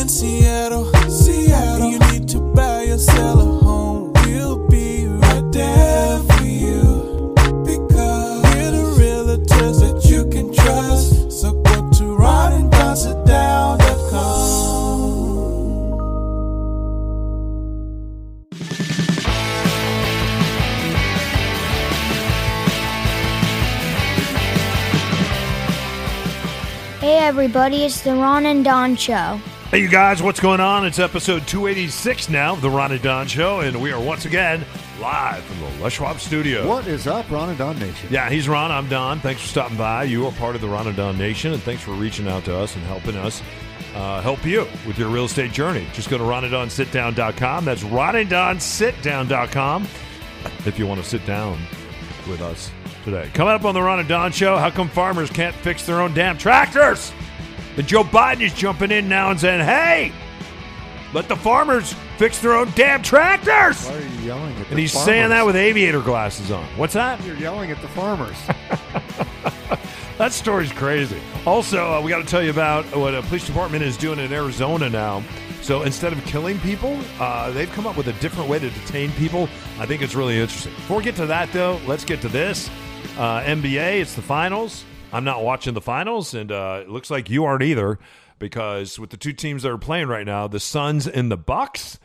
in Seattle, Seattle. You need to buy a home. We'll be right there for you. Because we're the realtors that you can trust. So go to. Hey everybody, it's the Ron and Don Show. Hey, you guys, what's going on? It's episode 286 now of The Ron and Don Show, and we are once again live from the Les Schwab studio. What is up, Ron and Don Nation? Yeah, he's Ron. I'm Don. Thanks for stopping by. You are part of the Ron and Don Nation, and thanks for reaching out to us and helping us uh, help you with your real estate journey. Just go to ronanddonsitdown.com. That's ronanddonsitdown.com if you want to sit down with us today. Coming up on the Ron and Don Show, how come farmers can't fix their own damn tractors? And Joe Biden is jumping in now and saying, hey, let the farmers fix their own damn tractors. Why are you yelling at the And he's farmers? saying that with aviator glasses on. What's that? You're yelling at the farmers. That story's crazy. Also, uh, we got to tell you about what a police department is doing in Arizona now. So instead of killing people, uh, they've come up with a different way to detain people. I think it's really interesting. Before we get to that, though, let's get to this. Uh, NBA, it's the finals. I'm not watching the finals, and uh, it looks like you aren't either, because with the two teams that are playing right now, the Suns and the Bucks,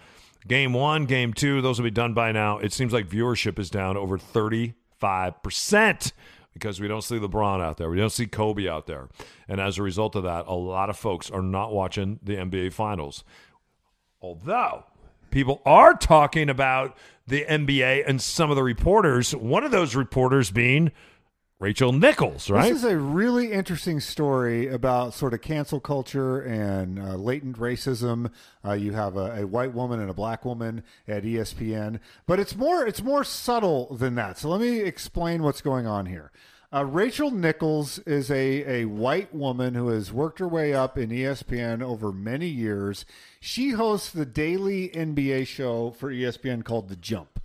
game one, game two, those will be done by now. It seems like viewership is down over 35% because we don't see LeBron out there. We don't see Kobe out there. And as a result of that, a lot of folks are not watching the NBA finals. Although people are talking about the NBA and some of the reporters, one of those reporters being Rachel Nichols, right? This is a really interesting story about sort of cancel culture and uh, latent racism. Uh, you have a, a white woman and a black woman at ESPN, but it's more it's more subtle than that. So let me explain what's going on here. Uh, Rachel Nichols is a, a white woman who has worked her way up in ESPN over many years. She hosts the daily NBA show for ESPN called The Jump.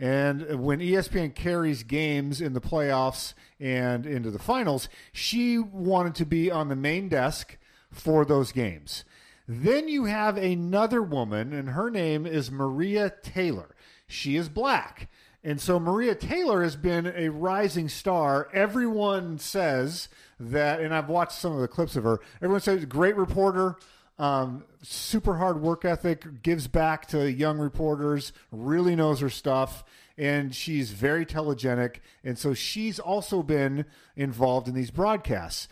And when ESPN carries games in the playoffs and into the finals, she wanted to be on the main desk for those games. Then you have another woman, and her name is Maria Taylor. She is black. And so Maria Taylor has been a rising star. Everyone says that, and I've watched some of the clips of her. Everyone says, great reporter, um, super hard work ethic, gives back to young reporters, really knows her stuff, and she's very telegenic. And so she's also been involved in these broadcasts.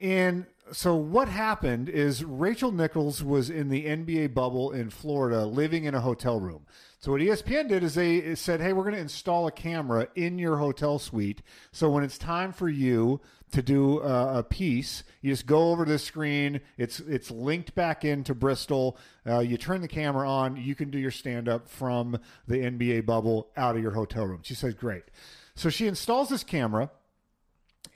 And so what happened is Rachel Nichols was in the NBA bubble in Florida, living in a hotel room. So what ESPN did is they said, "Hey, we're going to install a camera in your hotel suite. So when it's time for you to do a, a piece, you just go over the screen. It's it's linked back into Bristol. Uh, you turn the camera on. You can do your stand up from the NBA bubble out of your hotel room." She says, "Great." So she installs this camera.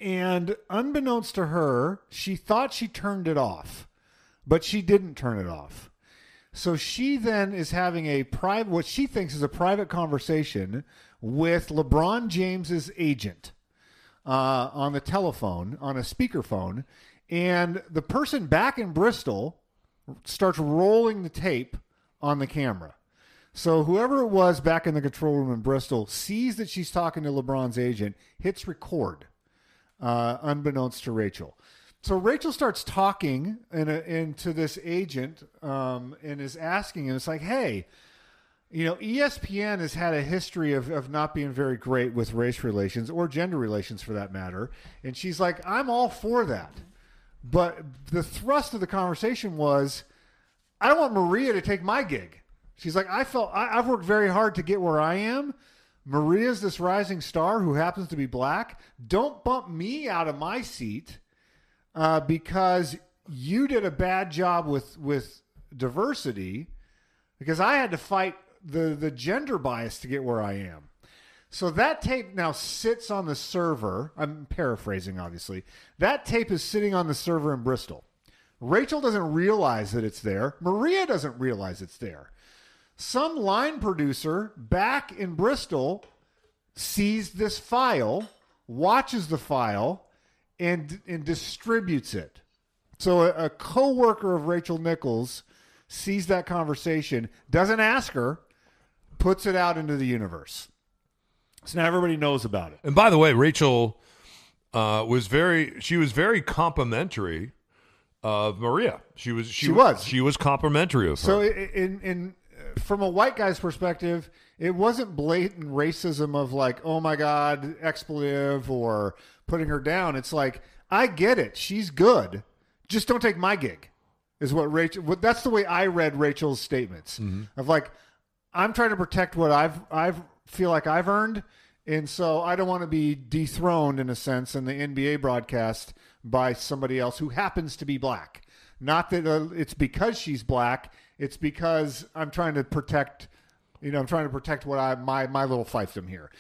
And unbeknownst to her, she thought she turned it off, but she didn't turn it off. So she then is having a private, what she thinks is a private conversation with LeBron James's agent uh, on the telephone, on a speakerphone. And the person back in Bristol starts rolling the tape on the camera. So whoever it was back in the control room in Bristol sees that she's talking to LeBron's agent, hits record uh, unbeknownst to Rachel. So Rachel starts talking in a, into this agent um, and is asking him, it's like, hey, you know, ESPN has had a history of, of not being very great with race relations or gender relations for that matter. And she's like, I'm all for that. But the thrust of the conversation was, I don't want Maria to take my gig. She's like, I felt I, I've worked very hard to get where I am. Maria's this rising star who happens to be black. Don't bump me out of my seat uh, because you did a bad job with with diversity. Because I had to fight the the gender bias to get where I am. So that tape now sits on the server. I'm paraphrasing, obviously. That tape is sitting on the server in Bristol. Rachel doesn't realize that it's there. Maria doesn't realize it's there. Some line producer back in Bristol sees this file, watches the file, and and distributes it. So a, a co-worker of Rachel Nichols sees that conversation, doesn't ask her, puts it out into the universe. So now everybody knows about it. And by the way, Rachel uh, was very she was very complimentary of Maria. She was she, She was. she was complimentary of So her. i- in in from a white guy's perspective, it wasn't blatant racism of like, oh my god, expletive or putting her down. It's like, I get it, she's good, just don't take my gig. Is what Rachel? What, that's the way I read Rachel's statements of like, I'm trying to protect what I've I've feel like I've earned, and so I don't want to be dethroned in a sense in the NBA broadcast by somebody else who happens to be black. Not that uh, it's because she's black; it's because I'm trying to protect. You know, I'm trying to protect what I my my little fiefdom here.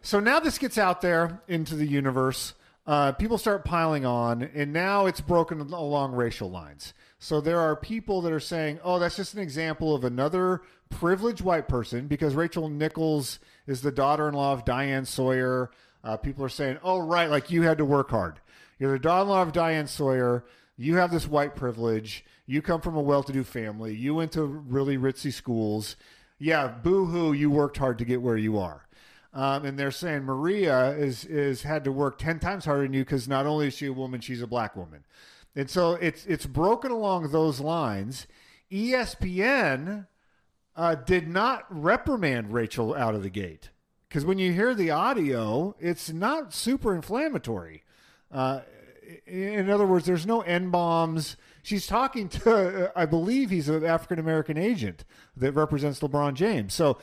So now this gets out there into the universe. Uh, people start piling on, and now it's broken along racial lines. So there are people that are saying, "Oh, that's just an example of another privileged white person," because Rachel Nichols is the daughter-in-law of Diane Sawyer. Uh, people are saying, "Oh, right, like you had to work hard. You're the daughter-in-law of Diane Sawyer. You have this white privilege. You come from a well-to-do family. You went to really ritzy schools. Yeah, boo-hoo, you worked hard to get where you are." Um, and they're saying Maria is is had to work ten times harder than you because not only is she a woman, she's a black woman, and so it's it's broken along those lines. ESPN uh, did not reprimand Rachel out of the gate because when you hear the audio, it's not super inflammatory. Uh, in other words, there's no N bombs. She's talking to, I believe he's an African American agent that represents LeBron James. So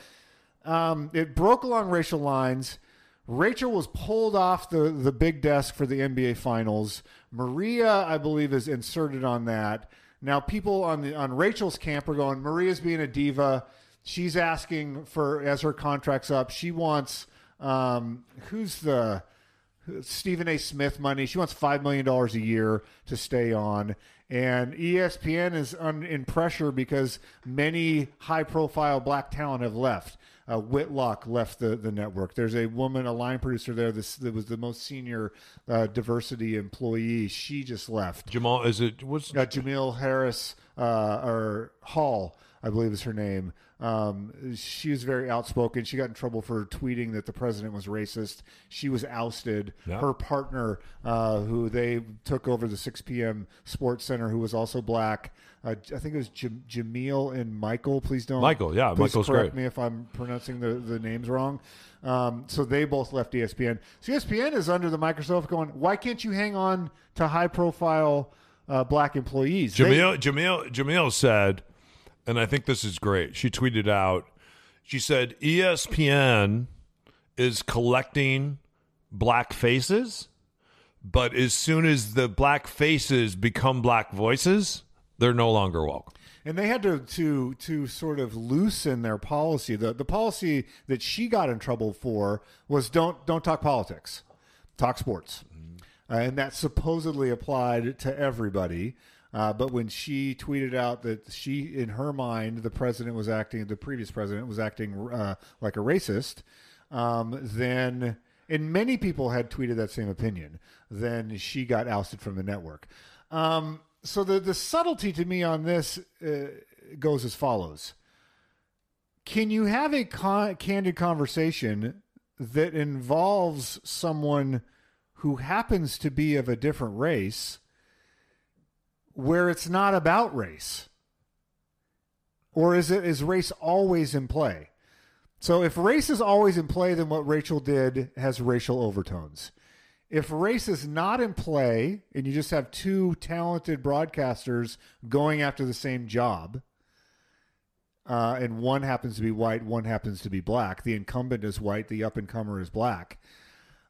um, it broke along racial lines. Rachel was pulled off the, the big desk for the NBA Finals. Maria, I believe, is inserted on that. Now, people on the on Rachel's camp are going. Maria's being a diva. She's asking for as her contract's up. She wants um, who's the Stephen A. Smith money. She wants five million dollars a year to stay on, and ESPN is un, in pressure because many high-profile black talent have left. Uh, Whitlock left the, the network. There's a woman, a line producer there this, that was the most senior uh, diversity employee. She just left. Jamal is it what's Uh, Jamil Harris uh, or Hall, I believe is her name. Um, she was very outspoken. She got in trouble for tweeting that the president was racist. She was ousted. Yeah. Her partner, uh, who they took over the 6 p.m. Sports Center, who was also black. Uh, I think it was Jam- Jamil and Michael. Please don't. Michael, yeah, please Michael's correct great. me if I'm pronouncing the, the names wrong. Um, so they both left ESPN. So ESPN is under the Microsoft going, why can't you hang on to high profile uh, black employees? They- Jamil Jamil Jamil said, and I think this is great. She tweeted out. She said ESPN is collecting black faces, but as soon as the black faces become black voices, they're no longer welcome. and they had to to to sort of loosen their policy. The the policy that she got in trouble for was don't don't talk politics, talk sports, uh, and that supposedly applied to everybody. Uh, but when she tweeted out that she, in her mind, the president was acting, the previous president was acting uh, like a racist, um, then, and many people had tweeted that same opinion, then she got ousted from the network. Um, so the, the subtlety to me on this uh, goes as follows Can you have a con- candid conversation that involves someone who happens to be of a different race where it's not about race? Or is it is race always in play? So if race is always in play, then what Rachel did has racial overtones. If race is not in play and you just have two talented broadcasters going after the same job, uh, and one happens to be white, one happens to be black, the incumbent is white, the up and comer is black.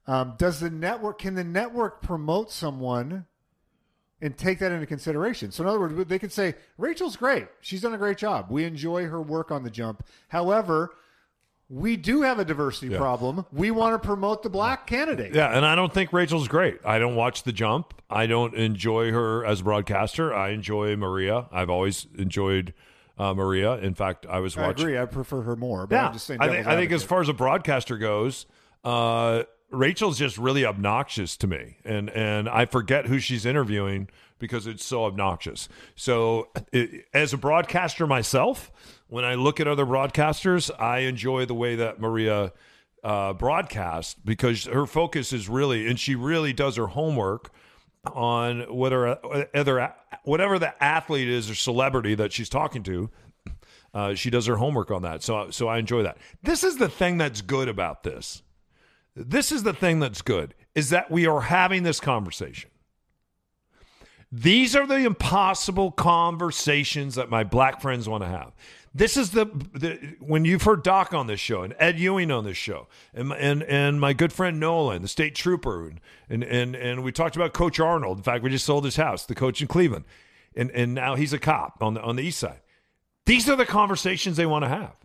Um, does the network can the network promote someone and take that into consideration? So in other words, they could say Rachel's great, she's done a great job, we enjoy her work on the jump. However, we do have a diversity Yeah. problem. We want to promote the black candidate. Yeah, and I don't think Rachel's great. I don't watch the jump. I don't enjoy her as a broadcaster. I enjoy Maria. I've always enjoyed uh, Maria. In fact, I was I watching. agree. I prefer her more. But Yeah, I'm just saying. I think, I think as far as a broadcaster goes, uh, Rachel's just really obnoxious to me, and and I forget who she's interviewing because it's so obnoxious. So, it, as a broadcaster myself, when I look at other broadcasters, I enjoy the way that Maria uh, broadcasts because her focus is really, and she really does her homework on whether other whatever the athlete is or celebrity that she's talking to. Uh, she does her homework on that, so so I enjoy that. This is the thing that's good about this. This is the thing that's good is that we are having this conversation. These are the impossible conversations that my black friends want to have. This is the, the, when you've heard Doc on this show and Ed Ewing on this show and and and my good friend Nolan, the state trooper, and and and we talked about Coach Arnold. In fact, we just sold his house, the coach in Cleveland, and and now he's a cop on the on the east side. These are the conversations they want to have,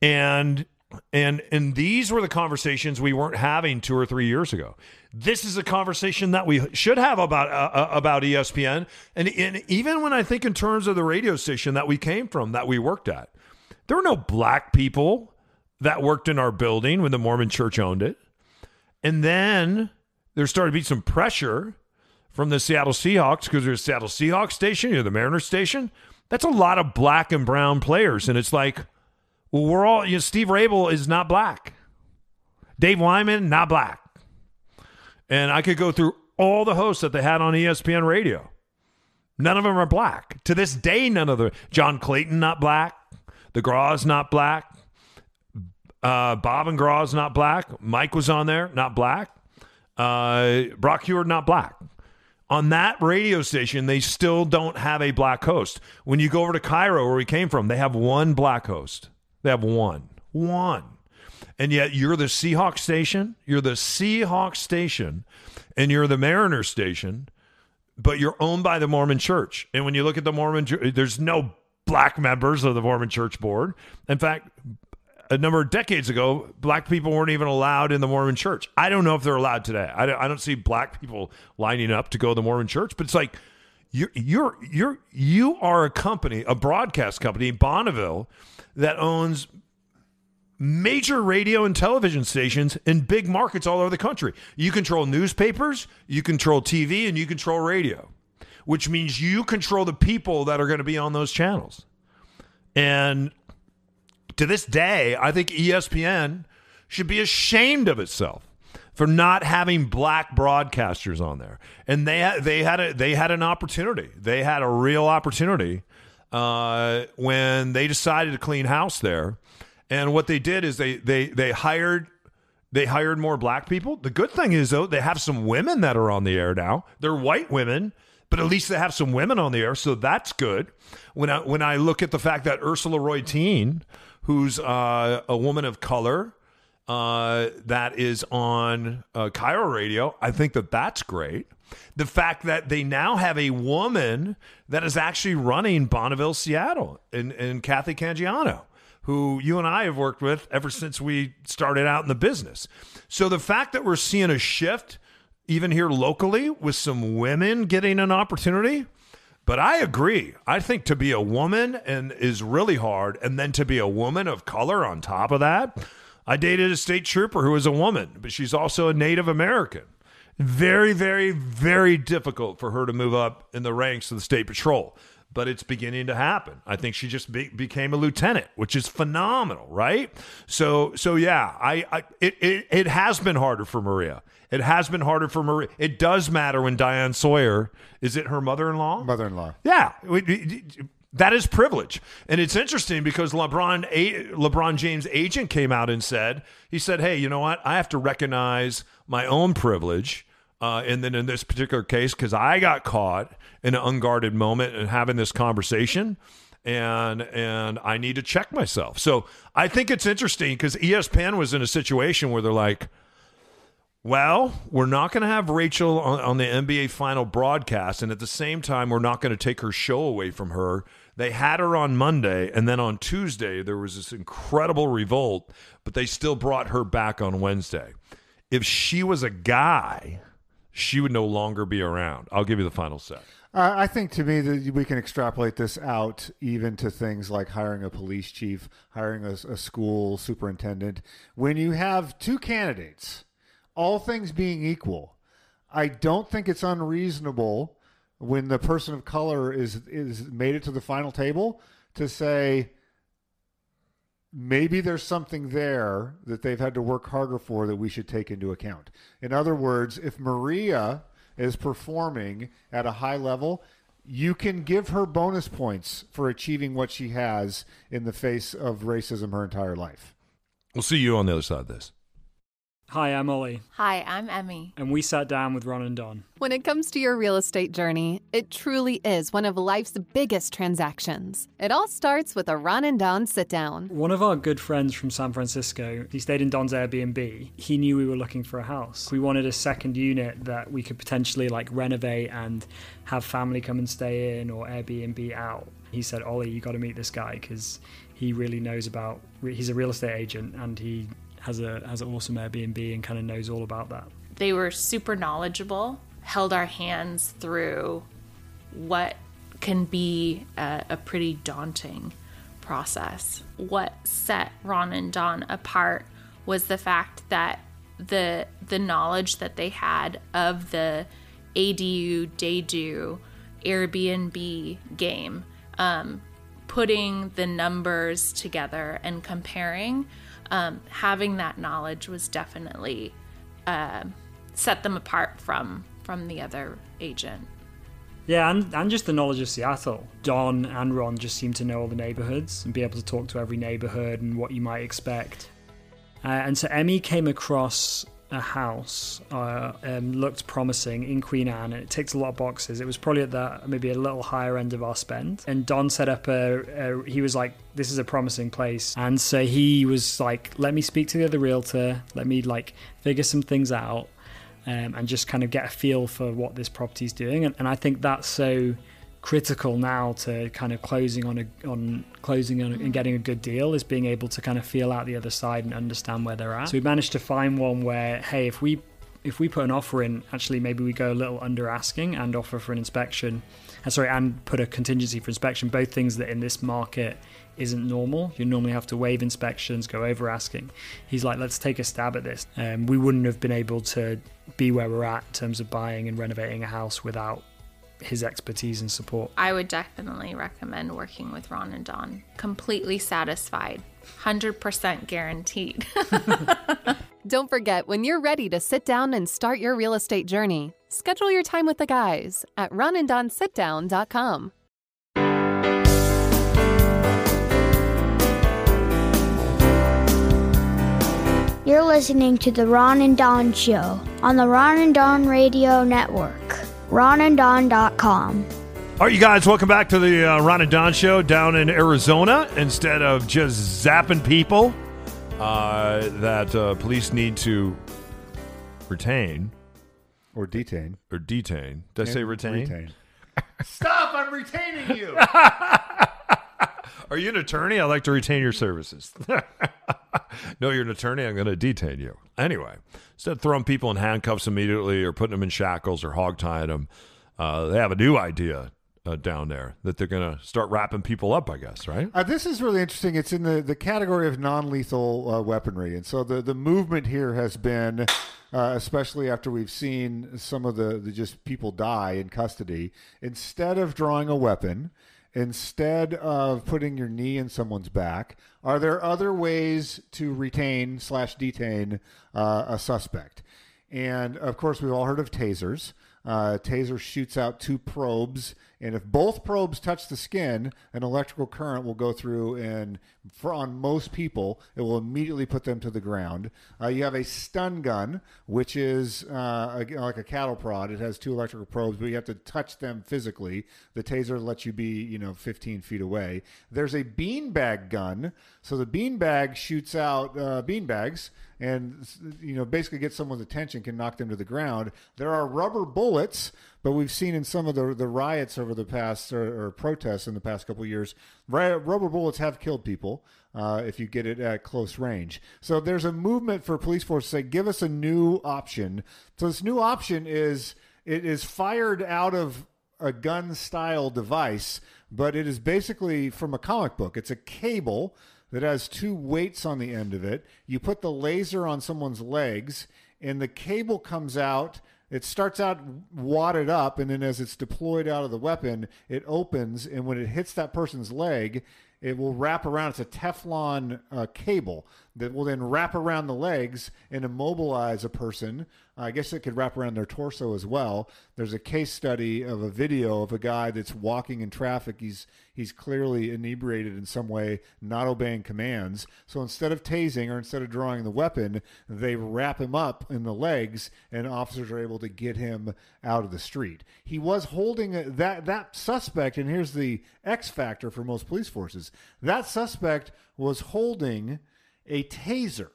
and and and these were the conversations we weren't having two or three years ago. This is a conversation that we should have about uh, uh about ESPN. And, and even when I think in terms of the radio station that we came from, that we worked at, there were no black people that worked in our building when the Mormon Church owned it. And then there started to be some pressure from the Seattle Seahawks because there's Seattle Seahawks station, you're the Mariners station. That's a lot of black and brown players, and it's like well, we're all, you know, Steve Raible is not black. Dave Wyman, not black. And I could go through all the hosts that they had on ESPN radio. None of them are black. To this day, none of them. John Clayton, not black. The Groz not black. Uh, Bob and Groz not black. Mike was on there, not black. Uh, Brock Huard, not black. On that radio station, they still don't have a black host. When you go over to KIRO, where we came from, they have one black host. They have one. One. And yet you're the Seahawks station, you're the Seahawks station, and you're the Mariners station, but you're owned by the Mormon Church. And when you look at the Mormon, there's no black members of the Mormon Church board. In fact, a number of decades ago, black people weren't even allowed in the Mormon Church. I don't know if they're allowed today. I don't, I don't see black people lining up to go to the Mormon Church, but it's like you're you're you're you are a company, a broadcast company, Bonneville that owns major radio and television stations in big markets all over the country. You control newspapers, you control TV, and you control radio, which means you control the people that are going to be on those channels. And to this day, I think ESPN should be ashamed of itself for not having black broadcasters on there. And they they had a, they had an opportunity. They had a real opportunity uh, when they decided to clean house there. And what they did is they they they hired they hired more black people. The good thing is though they have some women that are on the air now. They're white women, but at least they have some women on the air, so that's good. When I when I look at the fact that Ursula Reutin, who's uh, a woman of color, uh, that is on uh, KIRO Radio, I think that that's great the fact that they now have a woman that is actually running Bonneville, Seattle, and, and Kathy Cangiano, who you and I have worked with ever since we started out in the business. So the fact that we're seeing a shift, even here locally, with some women getting an opportunity. But I agree. I think to be a woman and is really hard, and then to be a woman of color on top of that. I dated a state trooper who was a woman, but she's also a Native American very, very, very difficult for her to move up in the ranks of the state patrol. But it's beginning to happen. I think she just be, became a lieutenant, which is phenomenal, right? So, so yeah, I, I it, it, it has been harder for Maria. It has been harder for Maria. It does matter when Diane Sawyer is it her mother-in-law? Mother-in-law. Yeah, that is privilege. And it's interesting because LeBron LeBron James' agent came out and said, he said, "Hey, you know what? I have to recognize my own privilege uh, and then in this particular case, because I got caught in an unguarded moment and having this conversation, and and I need to check myself. So I think it's interesting because ESPN was in a situation where they're like, well, we're not going to have Rachel on, on, the NBA final broadcast, and at the same time, we're not going to take her show away from her. They had her on Monday, and then on Tuesday, there was this incredible revolt, but they still brought her back on Wednesday. If she was a guy, she would no longer be around. I'll give you the final set. I think to me that we can extrapolate this out even to things like hiring a police chief, hiring a, a school superintendent. When you have two candidates, all things being equal, I don't think it's unreasonable when the person of color is is made it to the final table to say maybe there's something there that they've had to work harder for that we should take into account. In other words, if Maria is performing at a high level, you can give her bonus points for achieving what she has in the face of racism her entire life. We'll see you on the other side of this. Hi, I'm Ollie, Hi, I'm Emmy. and we sat down with Ron and Don. When it comes to your real estate journey, it truly is one of life's biggest transactions. It all starts with a Ron and Don sit down. One of our good friends from San Francisco, he stayed in Don's Airbnb. He knew we were looking for a house. We wanted a second unit that we could potentially like renovate and have family come and stay in or Airbnb out. He said, Ollie, you got to meet this guy because he really knows about, he's a real estate agent and he has a has an awesome Airbnb and kind of knows all about that. They were super knowledgeable, held our hands through what can be a, a pretty daunting process. What set Ron and Don apart was the fact that the the knowledge that they had of the ADU, DADU, Airbnb game, um, putting the numbers together and comparing, um, having that knowledge was definitely uh, set them apart from from the other agent. Yeah, and, and just the knowledge of Seattle. Don and Ron just seem to know all the neighborhoods and be able to talk to every neighborhood and what you might expect. Uh, and so Emmy came across a house, uh, um, looked promising in Queen Anne, and it ticked a lot of boxes. It was probably at the maybe a little higher end of our spend. And Don set up a, a he was like, "This is a promising place," and so he was like, "Let me speak to the other realtor. Let me like figure some things out." um, and just kind of get a feel for what this property's doing. And, and I think that's so critical now to kind of closing on a on closing on and getting a good deal is being able to kind of feel out the other side and understand where they're at. So we managed to find one where hey, if we if we put an offer in, actually maybe we go a little under asking and offer for an inspection, uh, sorry, and put a contingency for inspection. Both things that in this market isn't normal. You normally have to waive inspections, go over asking. He's like, let's take a stab at this. Um, we wouldn't have been able to be where we're at in terms of buying and renovating a house without his expertise and support. I would definitely recommend working with Ron and Don. Completely satisfied, 100% guaranteed. Don't forget, when you're ready to sit down and start your real estate journey, schedule your time with the guys at ronanddonsitdown.com. You're listening to the Ron and Don Show on the Ron and Don Radio Network. RonandDon.com. All right, you guys, welcome back to the uh, Ron and Don Show down in Arizona. Instead of just zapping people uh, that uh, police need to retain Or detain. or detain. Did I say retain? Retain. Stop! I'm retaining you. Are you an attorney? I'd like to retain your services. no, you're an attorney. I'm going to detain you. Anyway, instead of throwing people in handcuffs immediately or putting them in shackles or hog tying them, uh, they have a new idea uh, down there that they're going to start wrapping people up, I guess, right? Uh, this is really interesting. It's in the, the category of non lethal uh, weaponry. And so the, the movement here has been, uh, especially after we've seen some of the, the just people die in custody, instead of drawing a weapon, instead of putting your knee in someone's back, are there other ways to retain slash detain uh, a suspect? And of course, we've all heard of tasers. Uh, taser shoots out two probes, and if both probes touch the skin, an electrical current will go through, and for on most people, it will immediately put them to the ground. Uh, you have a stun gun, which is uh, a, like a cattle prod. It has two electrical probes, but you have to touch them physically. The taser lets you be, you know, 15 feet away. There's a beanbag gun, so the beanbag shoots out uh, beanbags and you know basically get someone's attention can knock them to the ground there are rubber bullets but we've seen in some of the the riots over the past or, or protests in the past couple years rubber bullets have killed people uh, if you get it at close range. So there's a movement for police force to say give us a new option. So this new option is it is fired out of a gun style device but it is basically from a comic book. It's a cable that has two weights on the end of it. You put the laser on someone's legs, and the cable comes out It starts out wadded up, and then as it's deployed out of the weapon, it opens, and when it hits that person's leg, it will wrap around. It's a Teflon uh, cable that will then wrap around the legs and immobilize a person. I guess it could wrap around their torso as well. There's a case study of a video of a guy that's walking in traffic. He's he's clearly inebriated in some way, not obeying commands. So instead of tasing or instead of drawing the weapon, they wrap him up in the legs, and officers are able to get him out of the street. He was holding that that suspect, and here's the X factor for most police forces. That suspect was holding a taser,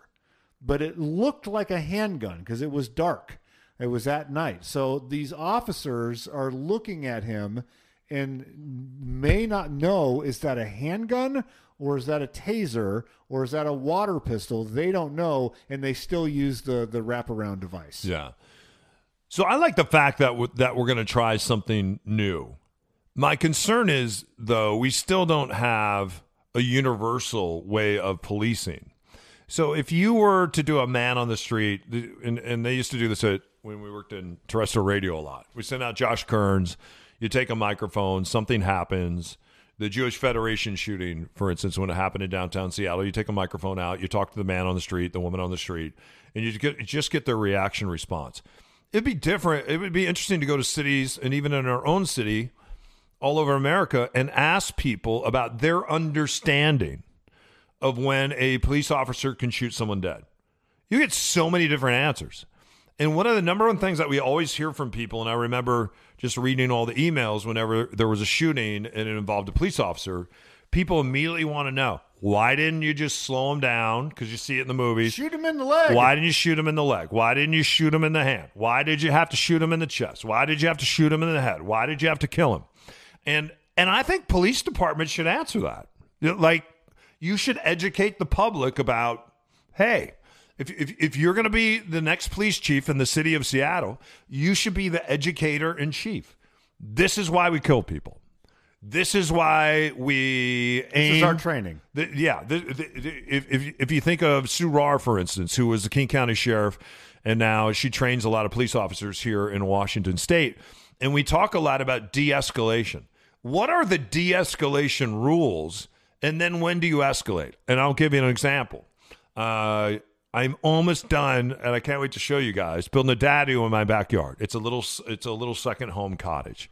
but it looked like a handgun because it was dark. It was at night. So these officers are looking at him and may not know is that a handgun or is that a taser or is that a water pistol? They don't know, and they still use the the wraparound device. Yeah. So I like the fact that that we're going to try something new. My concern is though we still don't have a universal way of policing. So if you were to do a man on the street, and, and they used to do this at, when we worked in terrestrial radio a lot, we send out Josh Kerns. You take a microphone, something happens. The Jewish Federation shooting, for instance, when it happened in downtown Seattle, you take a microphone out, you talk to the man on the street, the woman on the street, and you get, just get their reaction response. It'd be different. It would be interesting to go to cities and even in our own city, all over America, and ask people about their understanding of when a police officer can shoot someone dead. You get so many different answers. And one of the number one things that we always hear from people, and I remember just reading all the emails whenever there was a shooting and it involved a police officer, people immediately want to know why didn't you just slow him down? Because you see it in the movies. Shoot him in the leg. Why didn't you shoot him in the leg? Why didn't you shoot him in the hand? Why did you have to shoot him in the chest? Why did you have to shoot him in the head? Why did you have to kill him? And and I think police departments should answer that. Like you should educate the public about, hey, if, if, if you're going to be the next police chief in the city of Seattle, you should be the educator in chief. This is why we kill people. This is why we aim. This is our training. The, yeah. The, the, if, if, if you think of Sue Rahr, for instance, who was the King County Sheriff, and now she trains a lot of police officers here in Washington State, and we talk a lot about de escalation. What are the de escalation rules? And then when do you escalate? And I'll give you an example. Uh, I'm almost done, and I can't wait to show you guys building a DADU in my backyard. It's a little, it's a little second home cottage.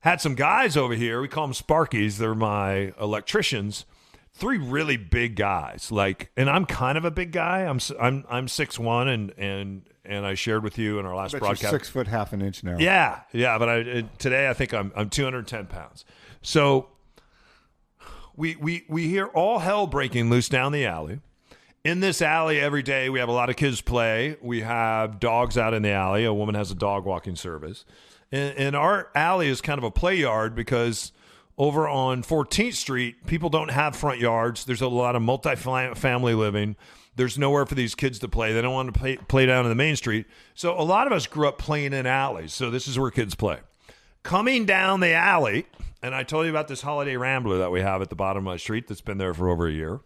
Had some guys over here. We call them Sparkies. They're my electricians. Three really big guys. Like, and I'm kind of a big guy. I'm I'm I'm six one, and and and I shared with you in our last broadcast. six foot half an inch now. Yeah, yeah. But I today I think I'm I'm 210 pounds. So we we we hear all hell breaking loose down the alley. In this alley every day, we have a lot of kids play. We have dogs out in the alley. A woman has a dog walking service, and, and our alley is kind of a play yard because over on 14th Street, people don't have front yards. There's a lot of multi-family living. There's nowhere for these kids to play. They don't want to play, play down in the main street. So a lot of us grew up playing in alleys. So this is where kids play. Coming down the alley, and I told you about this holiday rambler that we have at the bottom of my street that's been there for over a year.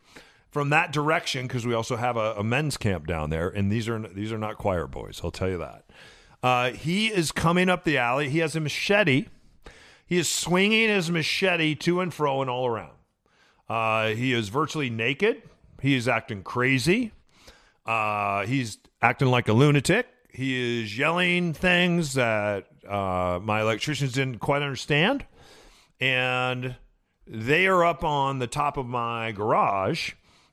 From that direction, because we also have a, a, men's camp down there, and these are these are not choir boys. I'll tell you that. Uh, he is coming up the alley. He has a machete. He is swinging his machete to and fro and all around. Uh, he is virtually naked. He is acting crazy. Uh, he's acting like a lunatic. He is yelling things that uh, my electricians didn't quite understand. And they are up on the top of my garage.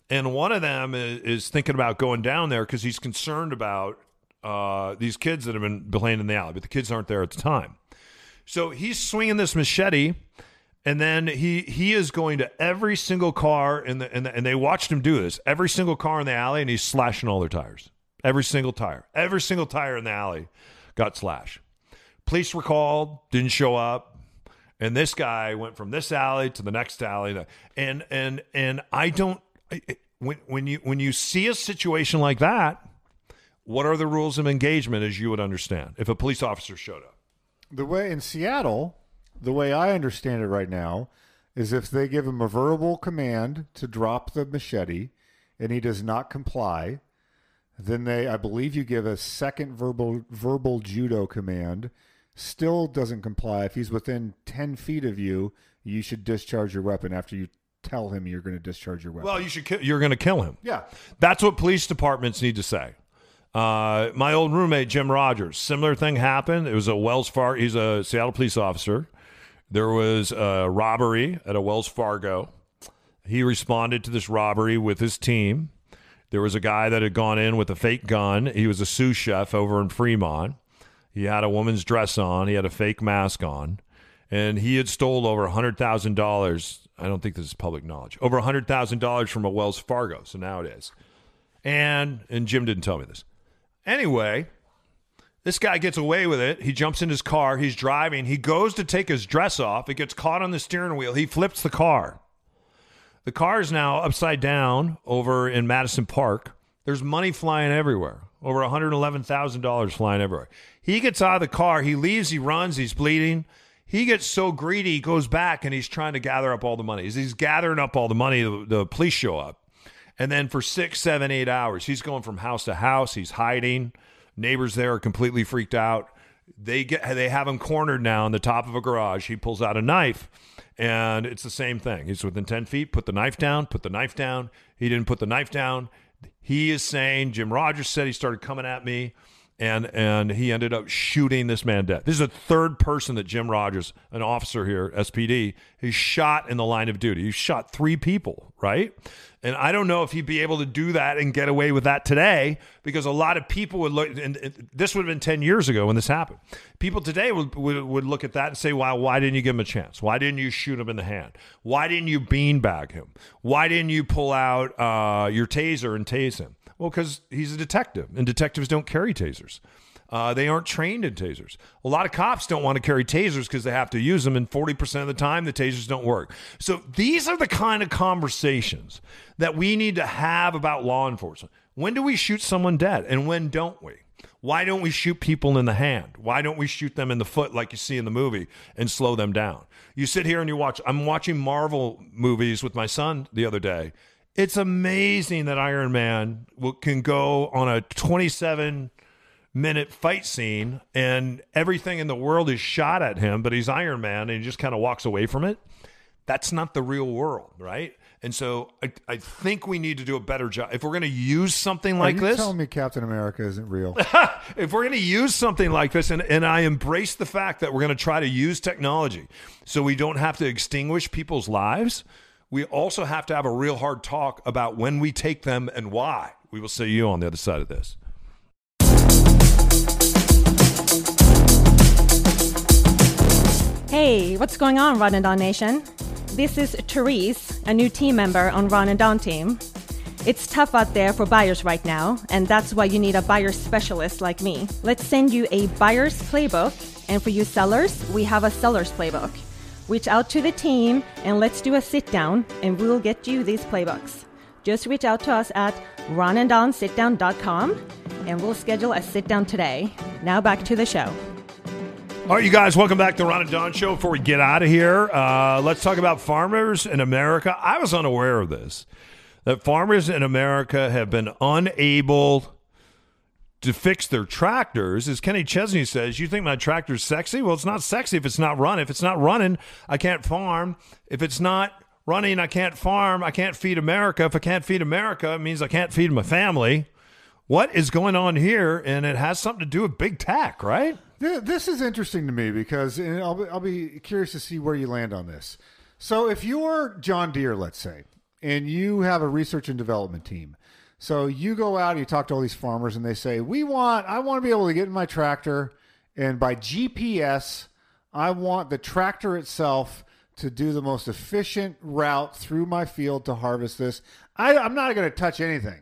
And one of them is, is thinking about going down there because he's concerned about uh, these kids that have been playing in the alley, but the kids aren't there at the time. So he's swinging this machete, and then he he is going to every single car in the, in the and they watched him do this. Every single car in the alley, and he's slashing all their tires. Every single tire, every single tire in the alley got slashed. Police were called, didn't show up, and this guy went from this alley to the next alley, and and and I don't when when you when you see a situation like that, what are the rules of engagement as you would understand if a police officer showed up? The way in Seattle, the way I understand it right now, is if they give him a verbal command to drop the machete and he does not comply, Then they, I believe, you give a second verbal verbal judo command. Still doesn't comply. If he's within ten feet of you, you should discharge your weapon after you tell him you're going to discharge your weapon. Well, you should. Kill, you're going to kill him. yeah, That's what police departments need to say. Uh, my old roommate Jim Rogers, similar thing happened. It was a Wells Fargo. He's a Seattle police officer. There was a robbery at a Wells Fargo. He responded to this robbery with his team. There was a guy that had gone in with a fake gun. He was a sous chef over in Fremont. He had a woman's dress on. He had a fake mask on, and he had stole over hundred thousand dollars. I don't think this is public knowledge. Over hundred thousand dollars from a Wells Fargo. So now it is. And and Jim didn't tell me this. Anyway, this guy gets away with it. He jumps in his car. He's driving. He goes to take his dress off. It gets caught on the steering wheel. He flips the car. The car is now upside down over in Madison Park. There's money flying everywhere. Over $111,000 flying everywhere. He gets out of the car. He leaves. He runs. He's bleeding. He gets so greedy, he goes back and he's trying to gather up all the money. He's gathering up all the money, the, the police show up. And then for six, seven, eight hours, he's going from house to house. He's hiding. Neighbors there are completely freaked out. They get they have him cornered now in the top of a garage. He pulls out a knife, and it's the same thing. He's within ten feet. Put the knife down. Put the knife down. He didn't put the knife down. He is saying Jim Rogers said he started coming at me, and and he ended up shooting this man dead. This is the third person that Jim Rogers, an officer here, SPD, he's shot in the line of duty. He shot three people, right? And I don't know if he'd be able to do that and get away with that today because a lot of people would look, and this would have been 10 years ago when this happened. People today would, would, would look at that and say, wow, why didn't you give him a chance? Why didn't you shoot him in the hand? Why didn't you beanbag him? Why didn't you pull out uh, your taser and tase him? Well, because he's a detective, and detectives don't carry tasers. Uh, they aren't trained in tasers. A lot of cops don't want to carry tasers because they have to use them, and 40% of the time, the tasers don't work. So these are the kind of conversations that we need to have about law enforcement. When do we shoot someone dead, and when don't we? Why don't we shoot people in the hand? Why don't we shoot them in the foot like you see in the movie and slow them down? You sit here and you watch. I'm watching Marvel movies with my son the other day. It's amazing that Iron Man can go on a 27 minute fight scene and everything in the world is shot at him, but he's Iron Man and he just kind of walks away from it. That's not the real world, right? And so I, I think we need to do a better job. If we're going to use something like this, telling me Captain America isn't real? if we're going to use something like this, and, and I embrace the fact that we're going to try to use technology so we don't have to extinguish people's lives, we also have to have a real hard talk about when we take them and why. We will see you on the other side of this. Hey, what's going on, Ron and Don Nation? This is Therese, a new team member on Ron and Don team. It's tough out there for buyers right now, and that's why you need a buyer specialist like me. Let's send you a buyer's playbook, and for you sellers, we have a seller's playbook. Reach out to the team and let's do a sit down, and we'll get you these playbooks. Just reach out to us at ronanddonsitdown.com, and we'll schedule a sit down today. Now back to the show. All right, you guys, welcome back to Ron and Don Show. Before we get out of here, uh, let's talk about farmers in America. I was unaware of this that farmers in America have been unable to fix their tractors. As Kenny Chesney says, you think my tractor's sexy? Well, it's not sexy if it's not running. If it's not running, I can't farm. If it's not running, I can't farm. I can't feed America. If I can't feed America, it means I can't feed my family. What is going on here? And it has something to do with big tech, right? Th- This is interesting to me because I'll, be- I'll be curious to see where you land on this. So, if you're John Deere, let's say, and you have a research and development team, so you go out and you talk to all these farmers, and they say, "We want, I want to be able to get in my tractor, and by GPS, I want the tractor itself to do the most efficient route through my field to harvest this. I, I'm not going to touch anything."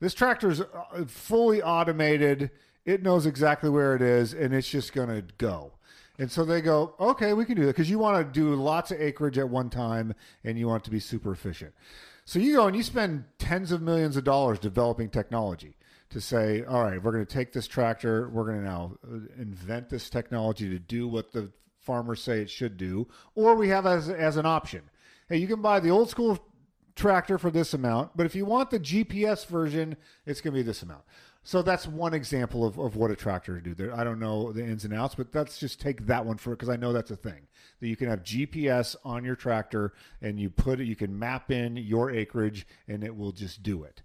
This tractor is uh, fully automated. It knows exactly where it is, and it's just going to go. And so they go, okay, we can do that because you want to do lots of acreage at one time, and you want it to be super efficient. So you go and you spend tens of millions of dollars developing technology to say, all right, we're going to take this tractor, we're going to now uh, invent this technology to do what the farmers say it should do, or we have as as an option. Hey, you can buy the old school tractor for this amount, but if you want the GPS version, it's going to be this amount. So that's one example of, of what a tractor to do. There, I don't know the ins and outs, but let's just take that one for because I know that's a thing that you can have GPS on your tractor and you put it, you can map in your acreage and it will just do it.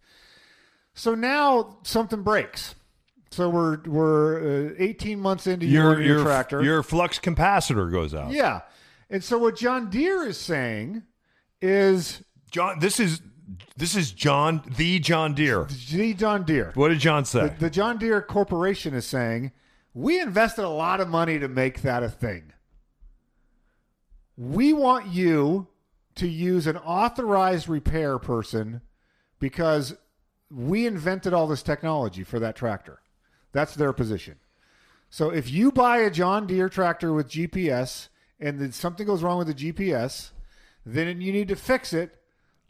So now something breaks. So we're we're uh, 18 months into your, Your your, your tractor. your flux capacitor goes out. yeah, and so what John Deere is saying is John, this is this is John the John Deere. G. John Deere. What did John say? The, the John Deere Corporation is saying we invested a lot of money to make that a thing. We want you to use an authorized repair person because we invented all this technology for that tractor. That's their position. So if you buy a John Deere tractor with GPS and then something goes wrong with the GPS, then you need to fix it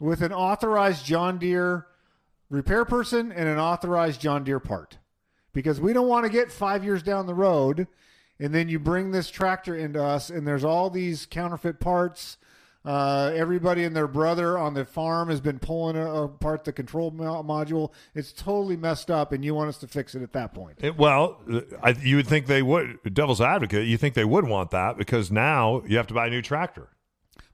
with an authorized John Deere repair person and an authorized John Deere part. Because we don't want to get five years down the road and then you bring this tractor into us and there's all these counterfeit parts. Uh, everybody and their brother on the farm has been pulling apart the control module. It's totally messed up, and you want us to fix it at that point. It- well, I, you would think they would. Devil's advocate, you think they would want that because now you have to buy a new tractor.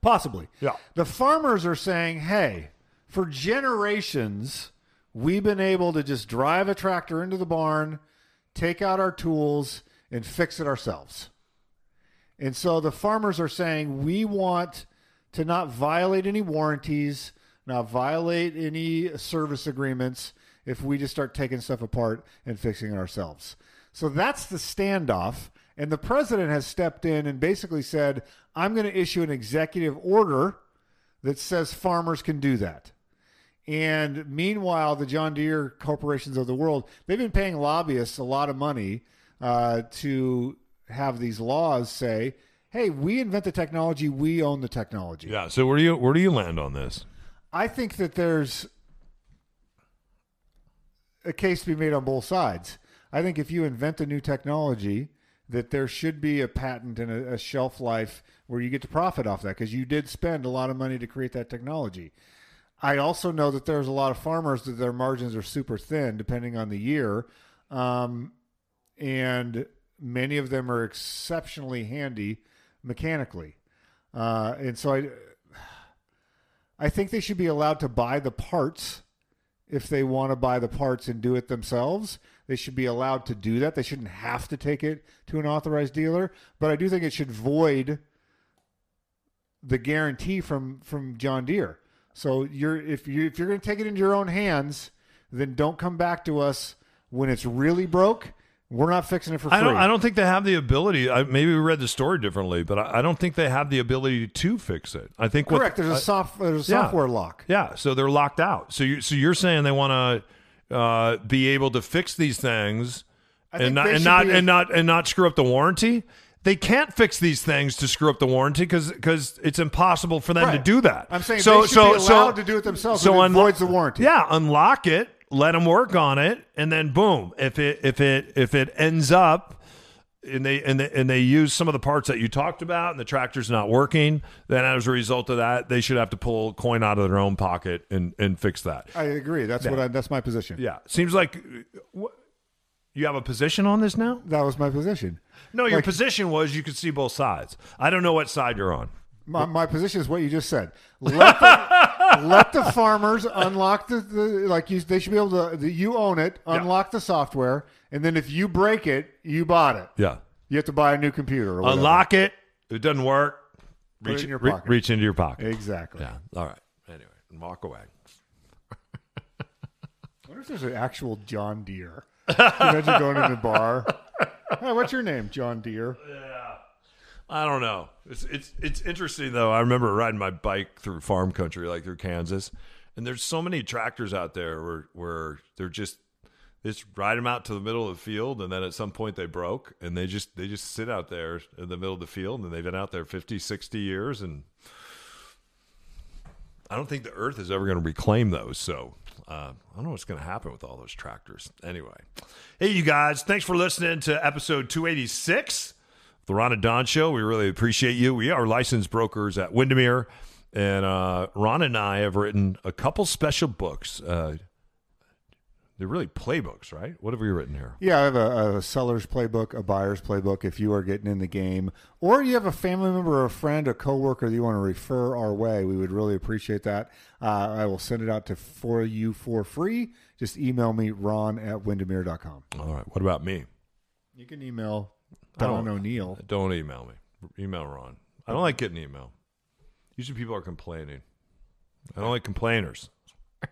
Possibly. Yeah. The farmers are saying, hey, for generations, we've been able to just drive a tractor into the barn, take out our tools, and fix it ourselves. And so the farmers are saying, we want to not violate any warranties, not violate any service agreements if we just start taking stuff apart and fixing it ourselves. So that's the standoff. And the president has stepped in and basically said, I'm going to issue an executive order that says farmers can do that. And meanwhile, the John Deere corporations of the world, they've been paying lobbyists a lot of money uh, to have these laws say, hey, we invent the technology, we own the technology. Yeah. So where do you where do you land on this? I think that there's a case to be made on both sides. I think if you invent a new technology, that there should be a patent and a, a shelf life where you get to profit off that because you did spend a lot of money to create that technology. I also know that there's a lot of farmers that their margins are super thin depending on the year. Um, and many of them are exceptionally handy mechanically. Uh, and so I, I think they should be allowed to buy the parts if they want to buy the parts and do it themselves. They should be allowed to do that. They shouldn't have to take it to an authorized dealer. But I do think it should void the guarantee from from John Deere. So you're if you if you're going to take it into your own hands, then don't come back to us when it's really broke. We're not fixing it for free. I don't. I don't think they have the ability. I, maybe we read the story differently, but I, I don't think they have the ability to fix it. I think what- Correct. There's a soft there's a Yeah. software lock. Yeah, so they're locked out. So you so you're saying they want to uh, be able to fix these things and not and not be- and not and not screw up the warranty. They can't fix these things to screw up the warranty because it's impossible for them to do that. I'm saying so they should so be so allowed to do it themselves, So it unlo- voids the warranty. Yeah, unlock it, let them work on it, and then boom. If it if it if it ends up and they and they, and they use some of the parts that you talked about and the tractor's not working then as a result of that they should have to pull coin out of their own pocket and and fix that I agree. That's what I, that's my position. yeah seems like what, you have a position on this now That was my position. no your Like- position was you could see both sides i don't know what side you're on My, my position is what you just said. Let the, let the farmers unlock the, the like you. They should be able to. The, you own it. Yeah. Unlock the software, and then if you break it, you bought it. yeah You have to buy a new computer. Or unlock it if it doesn't work Put it reach in your re- pocket. reach into your pocket Exactly. yeah all right anyway and walk away I wonder if there's an actual John Deere. Imagine going in the bar. Hey, what's your name, John Deere? I don't know. It's it's it's interesting though. I remember riding my bike through farm country, like through Kansas, and there's so many tractors out there where where they're just they just ride them out to the middle of the field, and then at some point they broke, and they just they just sit out there in the middle of the field, and they've been out there 50, 60 years, and I don't think the Earth is ever going to reclaim those. So uh, I don't know what's going to happen with all those tractors. Anyway, hey, you guys, thanks for listening to episode 286, the Ron and Don Show. We really appreciate you. We are licensed brokers at Windermere And uh, Ron and I have written a couple special books. Uh, they're really playbooks, right? What have we written here? Yeah, I have a, a seller's playbook, a buyer's playbook if you are getting in the game, or you have a family member, or a friend, a coworker that you want to refer our way. We would really appreciate that. Uh, I will send it out to for you for free. Just email me, ron at windermere.com. All right. What about me? You can email I don't- Don O'Neill. Don't email me. Email Ron. I don't like getting email. Usually people are complaining. I don't like complainers.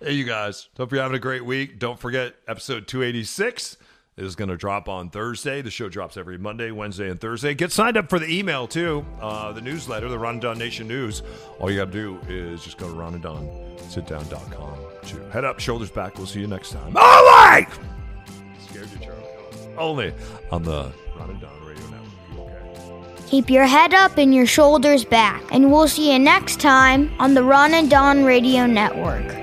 hey, you guys. Hope you're having a great week. Don't forget, episode 286 is going to drop on Thursday. The show drops every Monday, Wednesday, and Thursday. Get signed up for the email, too. Uh, the newsletter, the Ron and Don Nation News. All you got to do is just go to ronanddonsitdown.com to head up, shoulders back. We'll see you next time. All right! Only on the Ron and Don Radio Network. Okay. Keep your head up and your shoulders back. And we'll see you next time on the Ron and Don Radio Network.